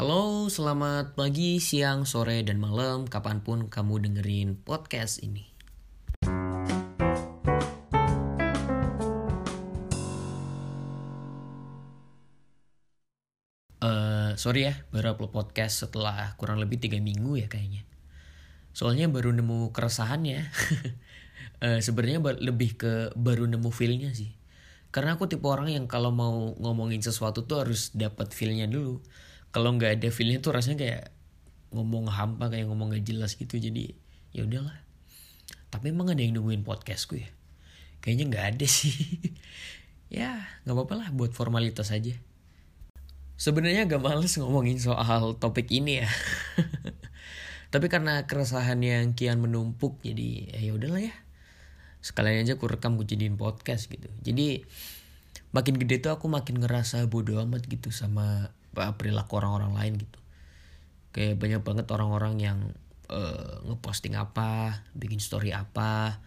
Halo, selamat pagi, siang, sore, dan malam Kapan pun kamu dengerin podcast ini. Uh, Sorry ya, baru upload podcast setelah kurang lebih 3 minggu ya kayaknya. Soalnya baru nemu keresahannya. Uh, Sebenarnya lebih ke baru nemu feelnya sih Karena aku tipe orang yang kalau mau ngomongin sesuatu tuh harus dapat feelnya dulu. Kalau nggak ada feelnya tuh rasanya kayak ngomong hampa kayak ngomong gak jelas gitu. Jadi ya udahlah. Tapi emang ada yang nungguin podcastku ya? Kayaknya nggak ada sih. Ya nggak apa-apa lah buat formalitas aja. Sebenarnya agak males ngomongin soal topik ini ya. Tapi karena keresahan yang kian menumpuk jadi ya udahlah ya sekalian aja aku rekam aku jadiin podcast gitu. Jadi makin gede tuh aku makin ngerasa bodoh amat gitu sama perilaku orang-orang lain gitu. Kayak banyak banget orang-orang yang uh, ngeposting apa bikin story apa.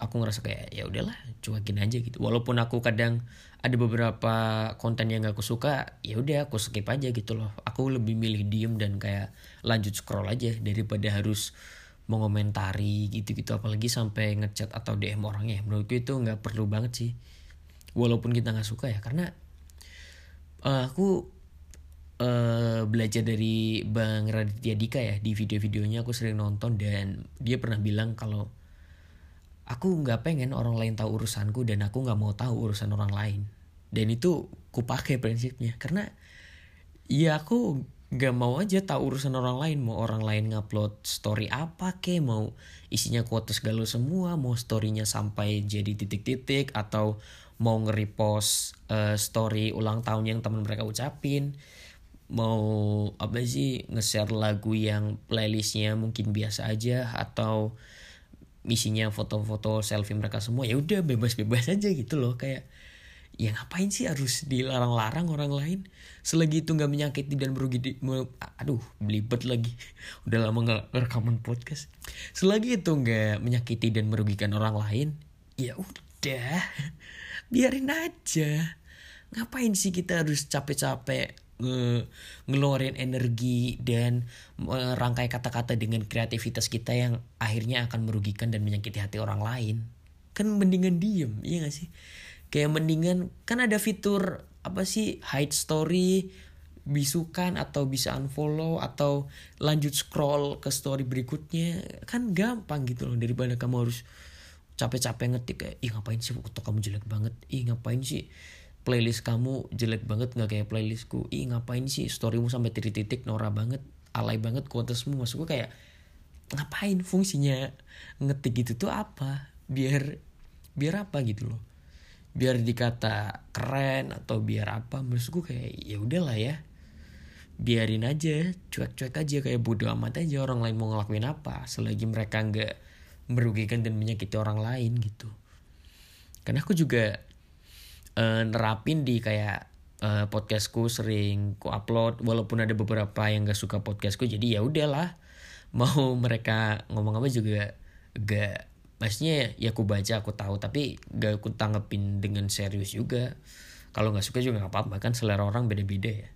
Aku ngerasa kayak ya udahlah cuekin aja gitu. Walaupun aku kadang ada beberapa konten yang gak aku suka ya udah aku skip aja gitu loh. Aku lebih milih diem dan kayak lanjut scroll aja daripada harus mengomentari gitu-gitu apalagi sampai ngechat atau DM orangnya. Menurutku itu nggak perlu banget sih. Walaupun kita nggak suka ya karena uh, aku uh, belajar dari Bang Raditya Dika ya di video-videonya aku sering nonton dan dia pernah bilang kalau aku nggak pengen orang lain tahu urusanku dan aku nggak mau tahu urusan orang lain. Dan itu ku prinsipnya karena ya aku nggak mau aja tahu urusan orang lain. Mau orang lain ngupload story apa ke mau isinya quotes galau semua mau storynya sampai jadi titik-titik atau mau nge-repost uh, story ulang tahun yang teman mereka ucapin. Mau apa sih nge-share lagu yang playlistnya mungkin biasa aja atau misinya foto-foto selfie mereka semua. Ya udah bebas-bebas aja gitu loh. Kayak ya ngapain sih harus dilarang-larang orang lain? Selagi itu nggak menyakiti dan merugi di, me, aduh belibet lagi. Udah lama nggak rekaman podcast. Selagi itu nggak menyakiti dan merugikan orang lain ya udah. Biarin aja. Ngapain sih kita harus capek-capek nge ngeluarin energi dan merangkai kata-kata dengan kreativitas kita yang akhirnya akan merugikan dan menyakiti hati orang lain? Kan mendingan diem iya gak sih kayak mendingan kan ada fitur apa sih hide story bisukan atau bisa unfollow atau lanjut scroll ke story berikutnya. Kan gampang gitu loh daripada kamu harus capek-capek ngetik kayak ih ngapain sih foto kamu jelek banget? Ih ngapain sih playlist kamu jelek banget nggak kayak playlistku? Ih ngapain sih storymu sampai titik-titik Nora banget alay banget quotesmu? Maksud gue kayak ngapain fungsinya ngetik gitu tuh apa? Biar biar apa gitu loh biar dikata keren atau biar apa maksud gue kayak ya udahlah ya. Biarin aja cuek-cuek aja kayak bodo amat aja orang lain mau ngelakuin apa selagi mereka nggak merugikan dan menyakiti orang lain gitu. Karena aku juga uh, nerapin di kayak uh, podcastku sering ku upload walaupun ada beberapa yang gak suka podcastku jadi ya udahlah. Mau mereka ngomong apa juga gak maksudnya ya aku baca aku tahu tapi gak aku tanggepin dengan serius juga. Kalau nggak suka juga nggak apa-apa kan selera orang beda-beda ya.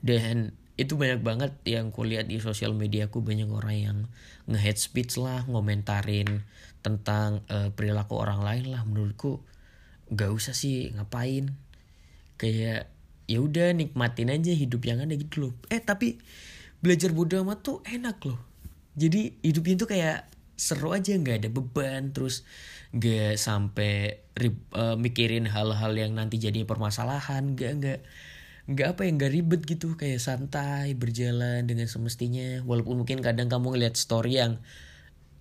Dan itu banyak banget yang kulihat di sosial media aku banyak orang yang nge-hate speech lah ngomentarin tentang uh, perilaku orang lain lah. Menurutku gak usah sih ngapain? Kayak ya udah nikmatin aja hidup yang ada gitu loh. Eh tapi belajar bodoh amat tuh enak loh. Jadi hidupnya tuh kayak seru aja nggak ada beban terus gak sampai uh, mikirin hal-hal yang nanti jadi permasalahan gak nggak nggak apa yang nggak ribet gitu kayak santai berjalan dengan semestinya. Walaupun mungkin kadang kamu ngeliat story yang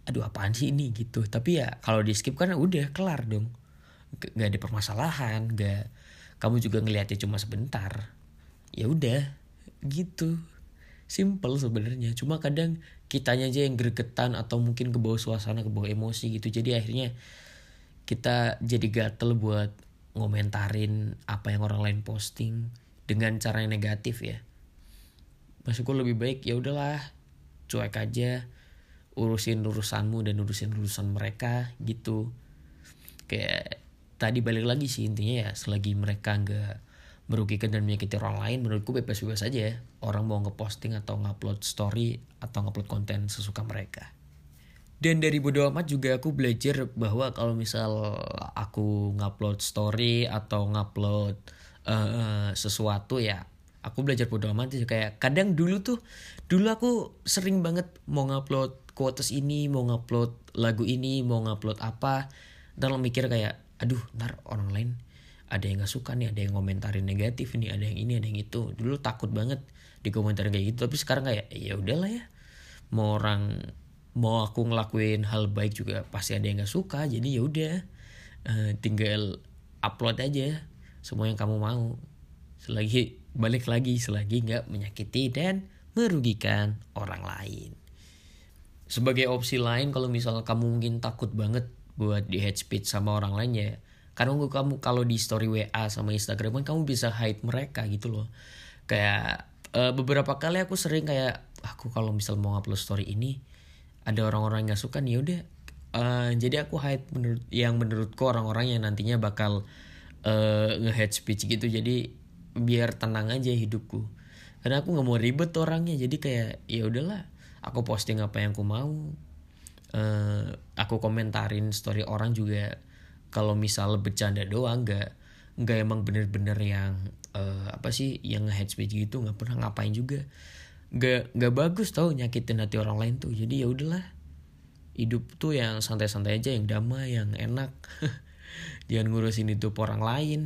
aduh apaan sih ini? gitu. Tapi ya kalau di skip kan udah kelar dong. Nggak ada permasalahan nggak kamu juga ngeliatnya cuma sebentar. Ya udah gitu. Simple sebenarnya. Cuma kadang kitanya aja yang gregetan atau mungkin ke bawah suasana ke bawah emosi gitu. Jadi akhirnya kita jadi gatel buat ngomentarin apa yang orang lain posting dengan cara yang negatif ya. Maksudku lebih baik ya udahlah cuek aja urusin urusanmu dan urusin urusan mereka gitu. Kayak tadi balik lagi sih intinya ya selagi mereka nggak merugikan dan menyakiti orang lain menurutku bebas-bebas aja ya. orang mau ngeposting atau ngupload story atau ngupload konten sesuka mereka. Dan dari bodo amat juga aku belajar bahwa kalau misal aku ngupload story atau ngupload uh, sesuatu ya aku belajar bodo amat sih. Kayak kadang dulu tuh dulu aku sering banget mau ngupload quotes ini mau ngupload lagu ini mau ngupload apa. Dan mikir kayak aduh ntar orang lain ada yang nggak suka nih ada yang komentarin negatif nih ada yang ini ada yang itu. Dulu takut banget di komentar kayak gitu tapi sekarang kayak ya udahlah ya mau orang mau aku ngelakuin hal baik juga pasti ada yang nggak suka jadi ya udah uh, tinggal upload aja semua yang kamu mau. Selagi balik lagi selagi nggak menyakiti dan merugikan orang lain. Sebagai opsi lain kalau misalnya kamu mungkin takut banget buat di head speech sama orang lain ya karena kamu kalau di story WA sama Instagram kan kamu bisa hide mereka gitu loh. Kayak uh, beberapa kali aku sering kayak aku kalau misal mau upload story ini ada orang-orang yang gak suka nih udah. Uh, jadi aku hide menurut yang menurutku orang-orang yang nantinya bakal uh, nge-head speech gitu. Jadi biar tenang aja hidupku. Karena aku nggak mau ribet orangnya. Jadi kayak ya udahlah aku posting apa yang aku mau. Uh, aku komentarin story orang juga kalau misal bercanda doang nggak nggak emang bener-bener yang uh, apa sih yang head speech gitu nggak pernah ngapain juga. Nggak nggak bagus tau nyakitin hati orang lain tuh. Jadi ya udahlah hidup tuh yang santai-santai aja yang damai yang enak. Jangan ngurusin hidup orang lain.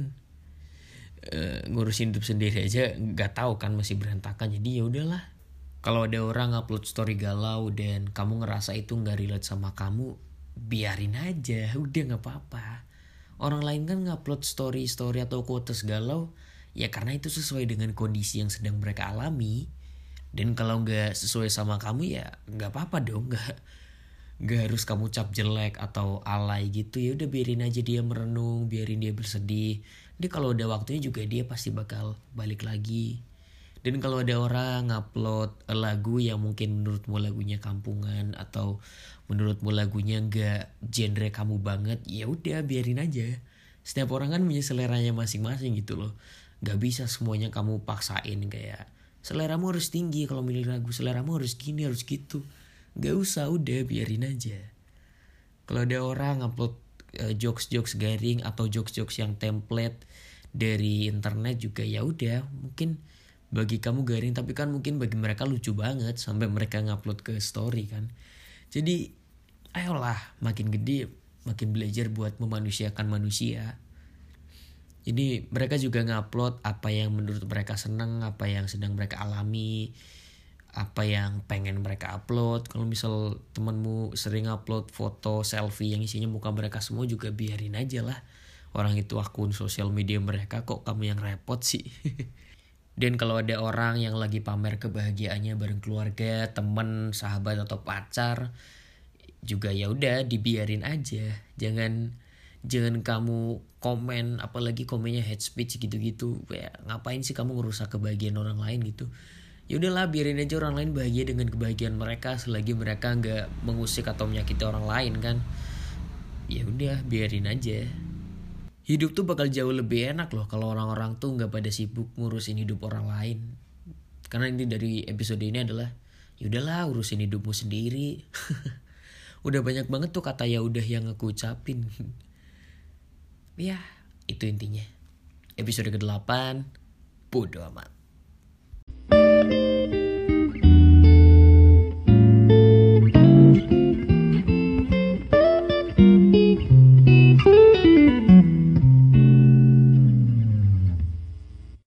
Uh, ngurusin hidup sendiri aja nggak tahu kan masih berantakan. Jadi ya udahlah. Kalau ada orang upload story galau dan kamu ngerasa itu nggak relate sama kamu biarin aja udah nggak apa-apa. Orang lain kan ngupload story story atau quotes galau ya karena itu sesuai dengan kondisi yang sedang mereka alami. Dan kalau nggak sesuai sama kamu ya nggak apa-apa dong nggak nggak harus kamu cap jelek atau alay gitu. Ya udah biarin aja dia merenung biarin dia bersedih. Dia kalau udah waktunya juga dia pasti bakal balik lagi dan kalau ada orang ngupload lagu yang mungkin menurutmu lagunya kampungan atau menurutmu lagunya nggak genre kamu banget ya udah biarin aja. Setiap orang kan punya seleranya masing-masing gitu loh. Nggak bisa semuanya kamu paksain kayak seleramu harus tinggi kalau milih lagu seleramu harus gini harus gitu. Nggak usah udah biarin aja. Kalau ada orang upload uh, jokes-jokes garing atau jokes-jokes yang template dari internet juga ya udah mungkin bagi kamu garing tapi kan mungkin bagi mereka lucu banget sampai mereka ngupload ke story kan. Jadi ayolah makin gede makin belajar buat memanusiakan manusia. Jadi mereka juga ngupload apa yang menurut mereka seneng apa yang sedang mereka alami apa yang pengen mereka upload. Kalau misal temenmu sering upload foto selfie yang isinya muka mereka semua juga biarin aja lah. Orang itu akun sosial media mereka kok kamu yang repot sih Dan kalau ada orang yang lagi pamer kebahagiaannya bareng keluarga, temen, sahabat atau pacar, juga ya udah dibiarin aja. Jangan jangan kamu komen apalagi komennya head speech gitu-gitu. Ya ngapain sih kamu ngerusak kebahagiaan orang lain gitu. Ya udahlah biarin aja orang lain bahagia dengan kebahagiaan mereka selagi mereka nggak mengusik atau menyakiti orang lain kan. Ya udah biarin aja hidup tuh bakal jauh lebih enak loh kalau orang-orang tuh nggak pada sibuk ngurusin hidup orang lain. Karena ini dari episode ini adalah yaudahlah urusin hidupmu sendiri. Udah banyak banget tuh kata ya udah yang aku ucapin. Ya itu intinya. Episode ke-8 bodo amat